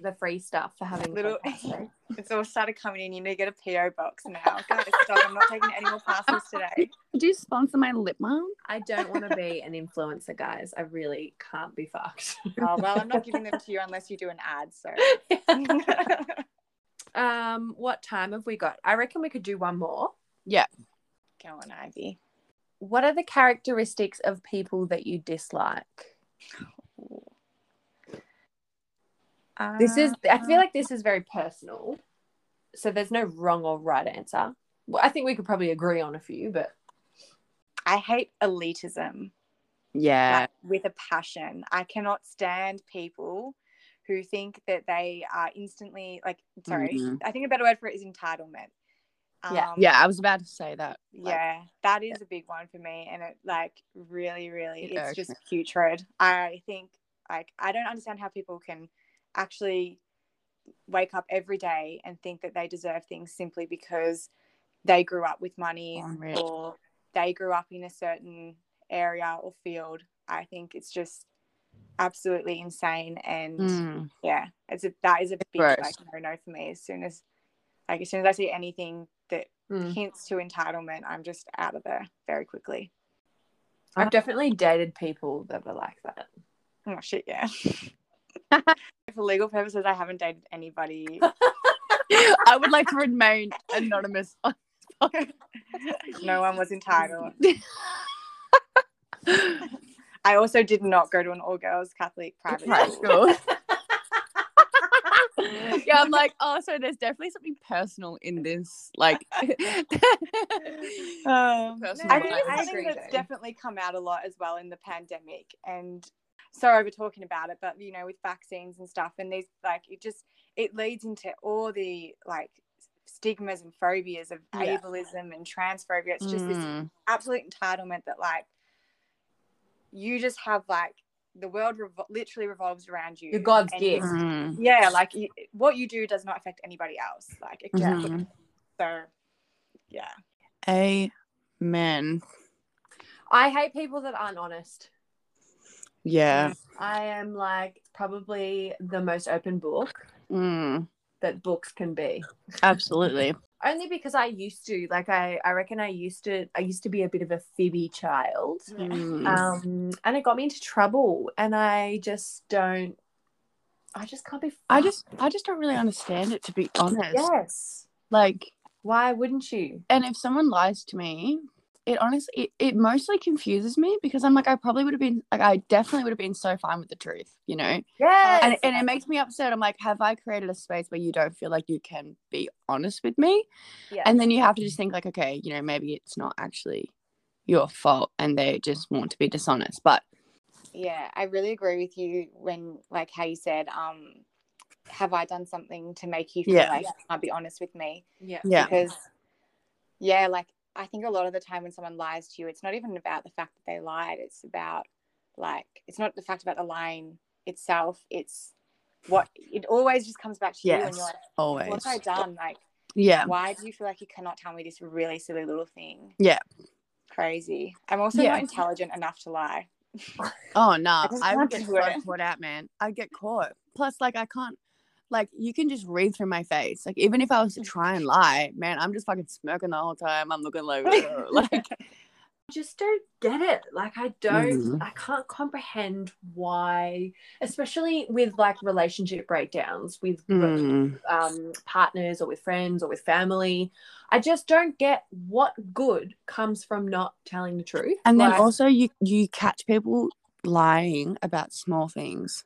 The free stuff for having Little- podcast. It's all started coming in. You need to get a PO box now. Guys, stop. I'm not taking any more parcels today. Could you sponsor my lip balm? I don't want to be an influencer, guys. I really can't be fucked. Oh, well, I'm not giving them to you unless you do an ad. So, um, what time have we got? I reckon we could do one more. Yeah. Go on, Ivy. What are the characteristics of people that you dislike? This is I feel like this is very personal. So there's no wrong or right answer. Well, I think we could probably agree on a few, but I hate elitism. Yeah. like, with a passion. I cannot stand people who think that they are instantly like sorry, Mhm. I think a better word for it is entitlement. Yeah. Um, Yeah, I was about to say that. Like, yeah, that is a big one for me, and it like really, really, It it's irks just me. putrid. I think like I don't understand how people can actually wake up every day and think that they deserve things simply because they grew up with money or they grew up in a certain area or field. I think it's just absolutely insane, and Mm. yeah, it's a that is a big gross. like no no for me. As soon as like as soon as I see anything that mm. hints to entitlement, I'm just out of there very quickly. I've definitely dated people that were like that. Oh shit, yeah. For legal purposes, I haven't dated anybody I would like to remain anonymous. no one was entitled. I also did not go to an all girls Catholic private Private school. school. yeah, I'm like, oh, so there's definitely something personal in this. Like, Um, Personal I think life it's is something strange, that's definitely come out a lot as well in the pandemic. And sorry we're talking about it, but you know, with vaccines and stuff, and these like it just it leads into all the like stigmas and phobias of Yeah. ableism and transphobia. It's just this Mm, absolute entitlement that like you just have like the world revo- literally revolves around you. You're God's and gift. mm, Yeah, like you, what you do does not affect anybody else. Like exactly. mhm. So, yeah. Amen. I hate people that aren't honest. Yeah. I am like probably the most open book Mm, that books can be. absolutely. Only because I used to, like I, I reckon I used to I used to be a bit of a fibby child. Mm. Um and it got me into trouble and I just don't I just can't be I just, I just don't really understand it to be honest. Yes. Like, Why wouldn't you? and if someone lies to me, it honestly, it, it mostly confuses me because I'm like, I probably would have been, like, I definitely would have been so fine with the truth, you know? Yes. and, and it makes me upset. I'm like, have I created a space where you don't feel like you can be honest with me? yeah. And then you have to just think like, okay, you know, maybe it's not actually your fault and they just want to be dishonest. But Yeah, I really agree with you when, like, how you said, um, have I done something to make you feel Yeah. like you can't be honest with me? yeah. yeah, Because, yeah, like, I think a lot of the time when someone lies to you, it's not even about the fact that they lied. It's about, like, it's not the fact about the lying itself. It's what, it always just comes back to you and yes, you're like, always. what have I done? Like, Yeah, why do you feel like you cannot tell me this really silly little thing? Yeah. Crazy. I'm also Yeah. not intelligent enough to lie. Oh no, I I would get to so do it. caught out, man. I'd get caught. Plus, like I can't like you can just read through my face. Like even if I was to try and lie, man, I'm just fucking smirking the whole time. I'm looking like like I just don't get it. Like I don't Mhm. I can't comprehend why especially with like relationship breakdowns with mm, um partners or with friends or with family. I just don't get what good comes from not telling the truth. and then also you you catch people lying about small things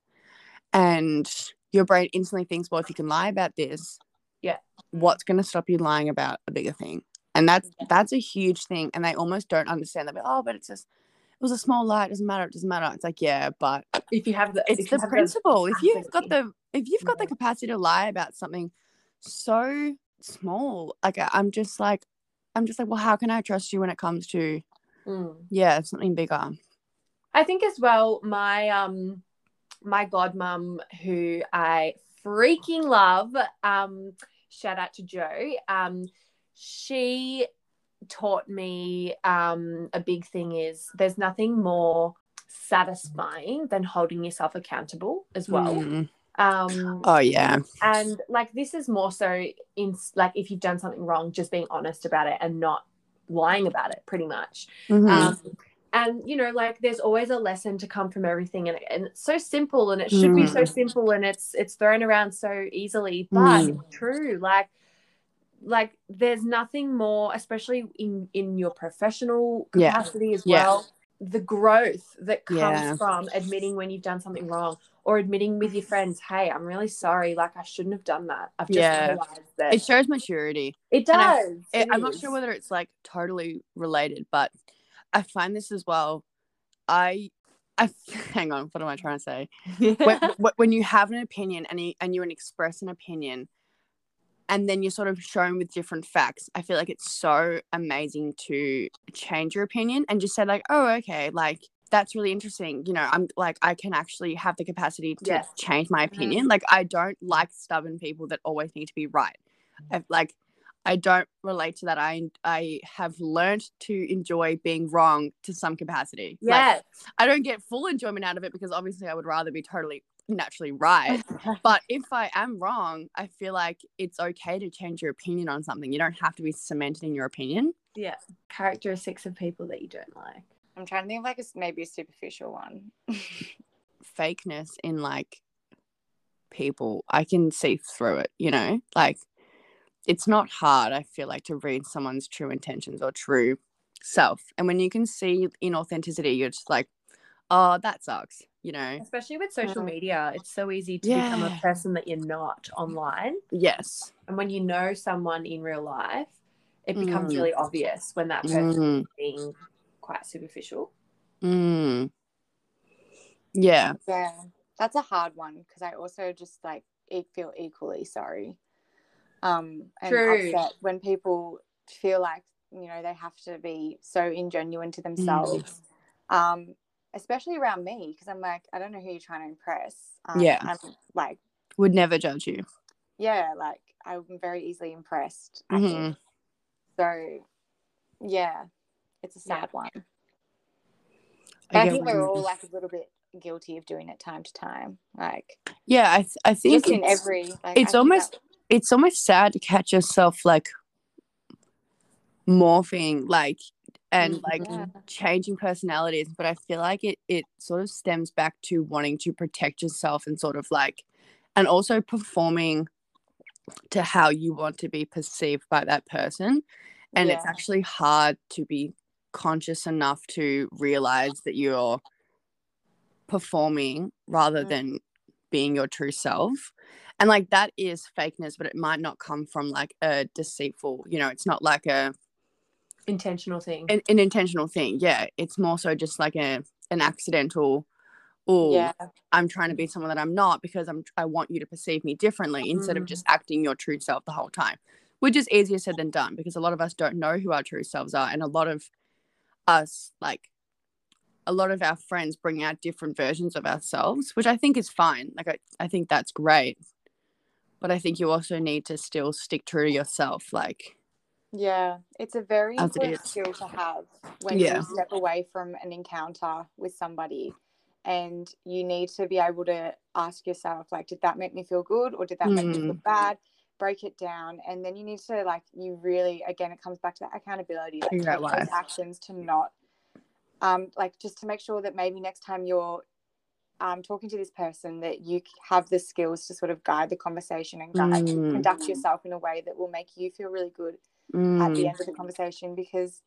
and your brain instantly thinks, well, if you can lie about this, Yeah. what's going to stop you lying about a bigger thing? And that's that's a huge thing, and they almost don't understand that. Oh, but it's just it was a small lie. It doesn't matter. It doesn't matter. It's like yeah, but if you have the it's the principle. If you've got the if you've got the capacity to lie about something so small, like I'm just like I'm just like, well, how can I trust you when it comes to Mm. yeah something bigger? I think as well, my um my godmum who I freaking love, um, shout out to Joe. Um, she taught me um a big thing is there's nothing more satisfying than holding yourself accountable as well. Mm. Um Oh yeah, and like this is more so in like if you've done something wrong, just being honest about it and not lying about it pretty much Mhm. um, and you know like there's always a lesson to come from everything and, and it's so simple and it should be so Mm. simple and it's it's thrown around so easily but Mm. it's true like like there's nothing more especially in in your professional Yeah. capacity as Yeah. well the growth that comes Yeah. from admitting when you've done something wrong or admitting with your friends hey i'm really sorry like i shouldn't have done that i've just Yeah. realized that it shows maturity. it I- does it, It I'm not sure whether it's like totally related, but I find this as well. I, I hang on. What am I trying to say? when, when- you have an opinion and you and you express an opinion, and then you're sort of shown with different facts, I feel like it's so amazing to change your opinion and just say like, oh, okay, like that's really interesting. You know, I'm like I can actually have the capacity to Yes. change my mm-hmm. opinion. Like I don't like stubborn people that always need to be right. I, like I don't relate to that. I I have learned to enjoy being wrong to some capacity. Like, I don't get full enjoyment out of it because obviously I would rather be totally naturally right. but if I am wrong, I feel like it's okay to change your opinion on something. You don't have to be cemented in your opinion. yeah characteristics of people that you don't like I'm trying to think of like a, s- maybe a superficial one. Fakeness in like people, I can see through it, you know? Like it's not hard i feel like to read someone's true intentions or true self and when you can see inauthenticity you're just like oh that sucks you know Especially with social media, it's so easy to become a person that you're not online. yes And when you know someone in real life, it becomes Mm. really obvious when that person mm, is being quite superficial. mm. yeah Yeah, that's a hard one because I also just like e- feel equally sorry. Um, and True. upset when people feel like you know they have to be so ingenuine to themselves. Um, especially around me because I'm like I don't know who you're trying to impress. Um, Yeah. I'm like would never judge you yeah, like I'm very easily impressed. Mhm. So, yeah, it's a Yeah. sad one. I I, think we're all like a little bit guilty of doing it time to time. Like yeah i, th- I think just in it's- every. Like, it's almost it's almost sad to catch yourself like morphing like and like Yeah. changing personalities but i feel like it it sort of stems back to wanting to protect yourself and sort of like and also performing to how you want to be perceived by that person and it's actually hard to be conscious enough to realize that you're performing rather Mm. than being your true self and like that is fakeness but it might not come from like a deceitful you know it's not like a Intentional thing. an, an intentional thing yeah it's more so just like a an accidental oh yeah, i'm trying to be someone that i'm not because i'm i want you to perceive me differently instead of Mm. just acting your true self the whole time which is easier said than done because a lot of us don't know who our true selves are and a lot of us like a lot of our friends bring out different versions of ourselves which i think is fine like i, I think that's great but i think you also need to still stick true to yourself like yeah. It's a very important skill to have when Yeah. you step away from an encounter with somebody, and you need to be able to ask yourself, like, did that make me feel good or did that make me feel Mm. bad? Break it down, and then you need to like, you really, again, it comes back to that accountability. Like, take those actions to not, um, like, just to make sure that maybe next time you're um, talking to this person that you have the skills to sort of guide the conversation and guide Mm. conduct yourself in a way that will make you feel really good at the mm, end of the conversation because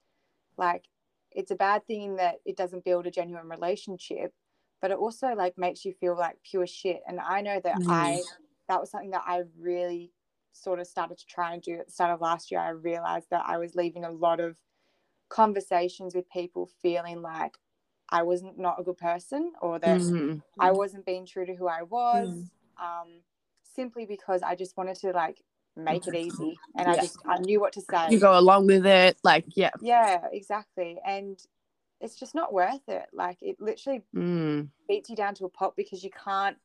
like it's a bad thing that it doesn't build a genuine relationship but it also like makes you feel like pure shit and i know that Mm. i that was something that i really sort of started to try and do at the start of last year i realized that i was leaving a lot of conversations with people feeling like i wasn't not a good person or that mhm. I wasn't being true to who I was, Mm. um, simply because I just wanted to like make it easy, and I just I knew what to say. you go along with it like yeah Yeah, exactly, and it's just not worth it. Like it literally mm, beats you down to a pop because you can't.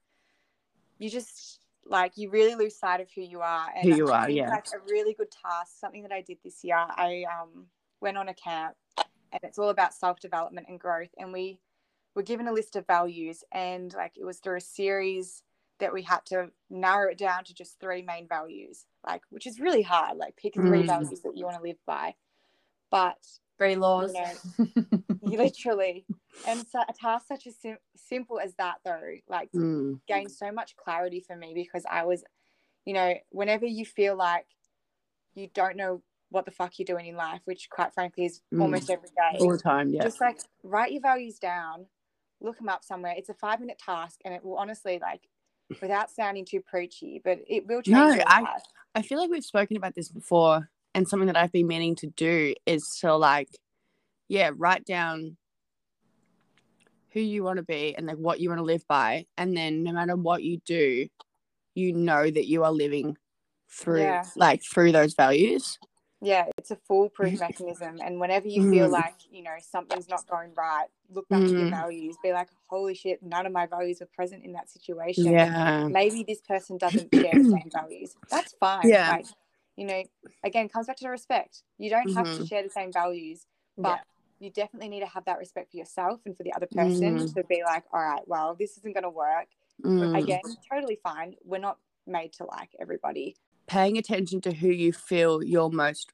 You just like you really lose sight of who you are. And Who you are, yeah. Like a really good task, something that I did this year. I um went on a camp, and it's all about self development and growth. And we were given a list of values, and like it was through a series that we had to narrow it down to just three main values, like which is really hard. Like pick three Mm. values that you want to live by, but Three laws. literally, and so a task such as sim- simple as that though, like mm, gained so much clarity for me because I was, you know, whenever you feel like you don't know what the fuck you're doing in life, which quite frankly is Mm. almost every day, all the time yeah just like write your values down, look them up somewhere. It's a five minute task and it will honestly, like, without sounding too preachy, but it will change No, your I- life. I feel like we've spoken about this before, and something that I've been meaning to do is to like, yeah, write down who you want to be and like what you want to live by, and then no matter what you do, you know that you are living through Yeah. like through those values. Yeah, it's a foolproof mechanism. And whenever you feel Mm. like, you know, something's not going right, look back to your Mm. values, be like, holy shit, none of my values were present in that situation. Yeah, maybe this person doesn't share the same values. That's fine. Yeah. Like, you know, again, comes back to the respect. You don't have to Mhm. share the same values, but you definitely need to have that respect for yourself and for the other Mm. person to be like, all right, well, this isn't going to work. Mm. Again, totally fine. We're not made to like everybody. Paying attention to who you feel your most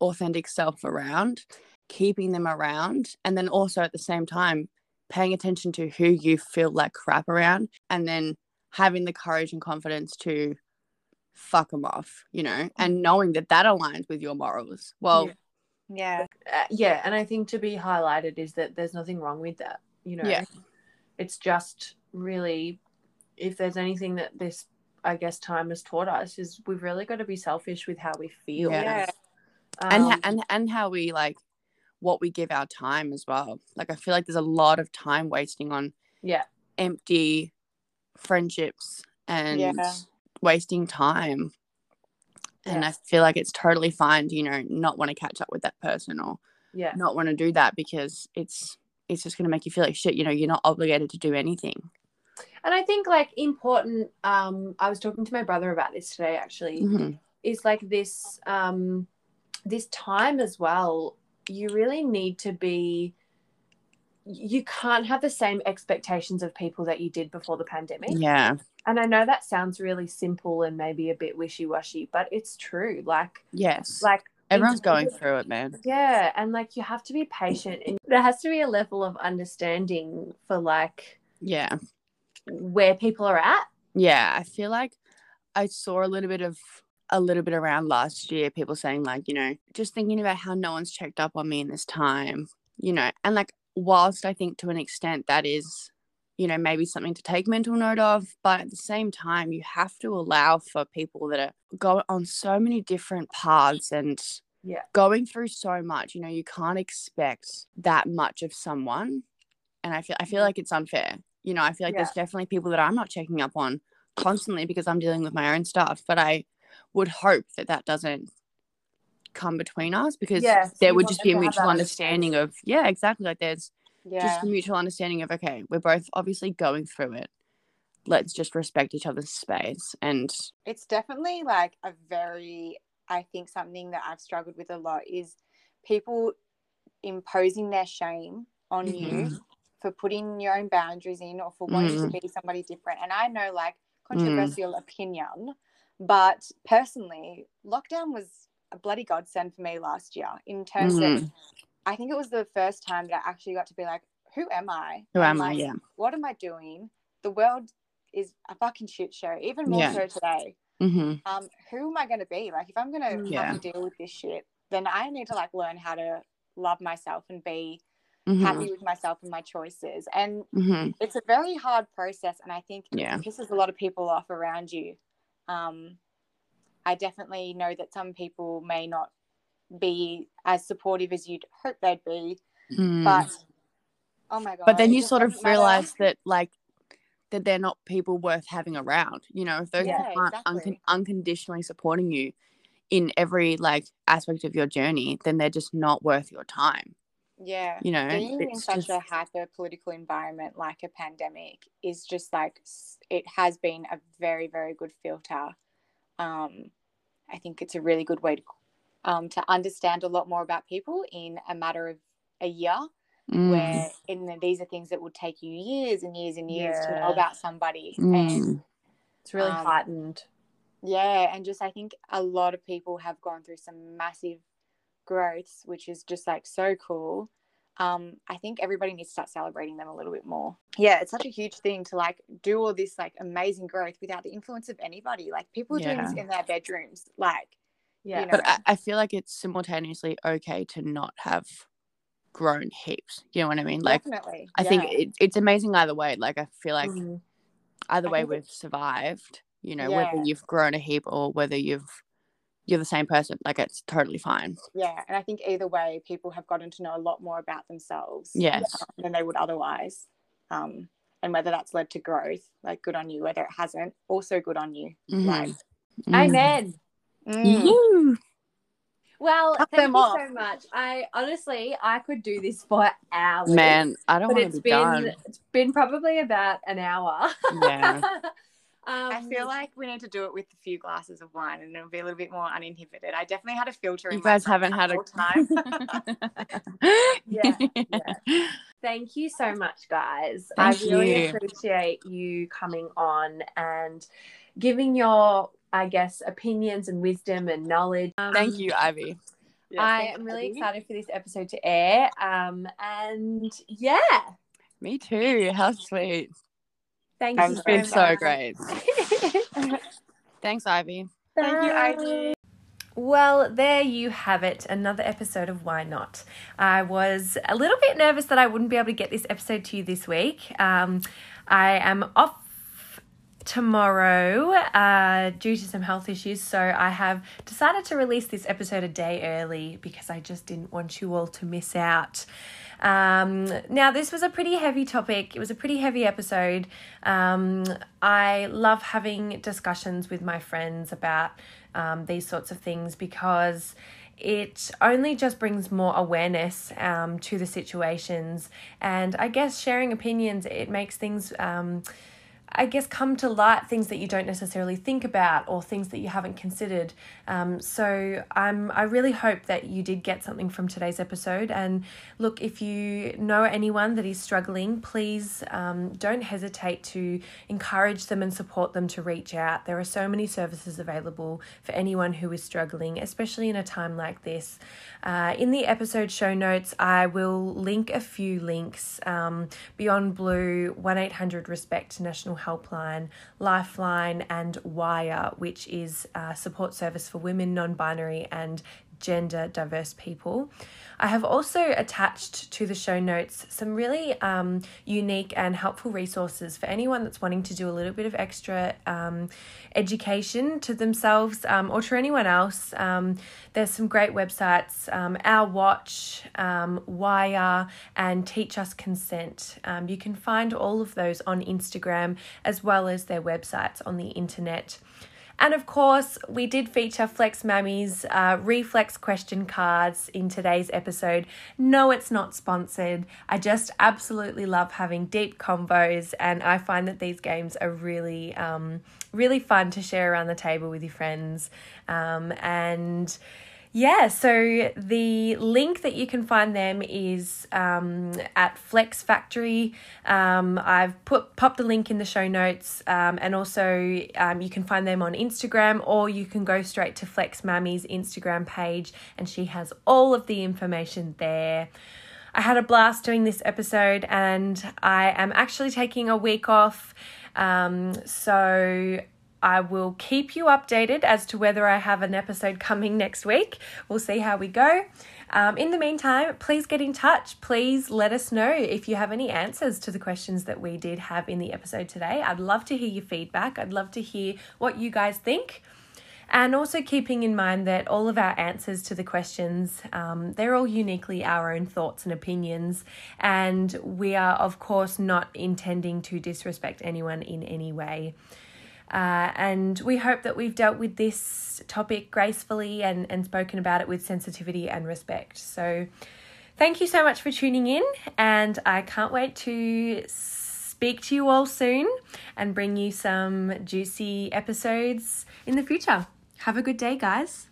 authentic self around, keeping them around, and then also at the same time paying attention to who you feel like crap around, and then having the courage and confidence to fuck them off, you know, and knowing that that aligns with your morals. Well, Yeah. Yeah. uh, yeah and i think to be highlighted is that there's nothing wrong with that you know Yeah. it's just really if there's anything that this i guess time has taught us is we've really got to be selfish with how we feel Yeah. Yeah. and Um, and and how we like what we give our time as well. Like I feel like there's a lot of time wasting on yeah empty friendships and Yeah. wasting time. And I feel like it's totally fine to, you know, not want to catch up with that person or yeah not want to do that because it's it's just gonna make you feel like shit, you know, you're not obligated to do anything. And i think like important um i was talking to my brother about this today actually Mhm. is like this um this time as well you really need to be you can't have the same expectations of people that you did before the pandemic Yeah. and i know that sounds really simple and maybe a bit wishy-washy but it's true like Yes. like Everyone's in- going through it, man. yeah and like you have to be patient and there has to be a level of understanding for like Yeah. Where people are at Yeah. I feel like I saw a little bit of a little bit around last year, people saying like, you know, just thinking about how no one's checked up on me in this time, you know, and like whilst I think to an extent that is, you know, maybe something to take mental note of, but at the same time, you have to allow for people that are going on so many different paths and Yeah. going through so much, you know, you can't expect that much of someone. And I feel I feel like it's unfair. You know, I feel like there's definitely people that I'm not checking up on constantly because I'm dealing with my own stuff, but I would hope that that doesn't come between us because Yeah, so there would just be a mutual understanding of yeah exactly like there's Yeah. just a mutual understanding of okay we're both obviously going through it let's just respect each other's space and it's definitely like a very i think something that i've struggled with a lot is people imposing their shame on you Mhm. For putting your own boundaries in or for wanting Mm. to be somebody different. And i know like controversial opinion but personally lockdown was a bloody godsend for me last year in terms of Mhm. i think it was the first time that i actually got to be like who am i? Who am i? yeah. what am i doing? The world is a fucking shit show even more Yeah. so today. Hmm um who am i going to be? Like if i'm going to Yeah. to deal with this shit then i need to like learn how to love myself and be hmm happy with myself and my choices and hmm it's a very hard process and i think Yeah. it pisses a lot of people off around you um i definitely know that some people may not be as supportive as you'd hope they'd be but oh my god Mm. but then you sort of doesn't matter. realize that like that they're not people worth having around you know if those Yeah, people aren't exactly. unconditionally supporting you in every like aspect of your journey then they're just not worth your time yeah you know being in such just- a hyper political environment like a pandemic is just like it has been a very very good filter. Um i think it's a really good way to um to understand a lot more about people in a matter of a year Mm, where in the, these are things that will take you years and years and years to know about somebody and mm, it's really Um, heightened. yeah and just i think a lot of people have gone through some massive growths which is just like so cool. Um i think everybody needs to start celebrating them a little bit more. Yeah it's such a huge thing to like do all this like amazing growth without the influence of anybody. Like people are doing this in their bedrooms like yeah. you know. But I, I feel like it's simultaneously okay to not have grown heaps. You know what i mean? Like definitely. I think it, it's amazing either way. Like i feel like Mhm. either way we've survived you know Yeah. whether you've grown a heap or whether you've you're the same person like it's totally fine yeah and i think either way people have gotten to know a lot more about themselves yes than they would otherwise um and whether that's led to growth like good on you whether it hasn't also good on you Mhm. like Mm. amen mm. Yoo. well Cut thank you off. so much i honestly i could do this for hours man i don't but want it's to be been done it's been probably about an hour Yeah. um, I feel like we need to do it with a few glasses of wine and it'll be a little bit more uninhibited. I definitely had a filter in you guys myself haven't had a whole time. Yeah, yeah. Thank you so much, guys. Thank I really you. appreciate you coming on and giving your, I guess, opinions and wisdom and knowledge. Um, thank you ivy Yeah, I am really Abby. excited for this episode to air. Um, and yeah, me too how sweet thank you it's been so so great thanks ivy Thank you, Ivy. Well, there you have it, another episode of Why Not. I was a little bit nervous that I wouldn't be able to get this episode to you this week. Um, I am off tomorrow uh, due to some health issues, so I have decided to release this episode a day early because I just didn't want you all to miss out. Um, now, this was a pretty heavy topic. It was a pretty heavy episode. Um, I love having discussions with my friends about um, these sorts of things because it only just brings more awareness um, to the situations. And I guess sharing opinions, it makes things. Um, I guess, come to light things that you don't necessarily think about or things that you haven't considered. Um, so I'm, I really hope that you did get something from today's episode. And look, if you know anyone that is struggling, please um, don't hesitate to encourage them and support them to reach out. There are so many services available for anyone who is struggling, especially in a time like this. Uh, in the episode show notes, I will link a few links um, Beyond Blue, 1 800 Respect National Helpline, Lifeline, and Wire, which is a support service for women, non binary, and gender diverse people. I have also attached to the show notes some really um, unique and helpful resources for anyone that's wanting to do a little bit of extra um, education to themselves um, or to anyone else. Um, there's some great websites um, Our Watch, um, Wire, and Teach Us Consent. you can find all of those on Instagram as well as their websites on the internet. And of course, we did feature Flex Mami's uh, reflex question cards in today's episode. No, it's not sponsored. I just absolutely love having deep combos, and I find that these games are really, um, really fun to share around the table with your friends. Um, and yeah, so the link that you can find them is um, at Flex Factory. Um, I've put popped a link in the show notes, um, and also um, you can find them on Instagram, or you can go straight to Flex Mami's Instagram page, and she has all of the information there. I had a blast doing this episode, and I am actually taking a week off. Um, so I will keep you updated as to whether I have an episode coming next week. We'll see how we go. Um, in the meantime, please get in touch. Please let us know if you have any answers to the questions that we did have in the episode today. I'd love to hear your feedback. I'd love to hear what you guys think. And also keeping in mind that all of our answers to the questions, um, they're all uniquely our own thoughts and opinions. And we are, of course, not intending to disrespect anyone in any way. Uh, and we hope that we've dealt with this topic gracefully and, and spoken about it with sensitivity and respect. So, thank you so much for tuning in, and I can't wait to speak to you all soon and bring you some juicy episodes in the future. Have a good day, guys.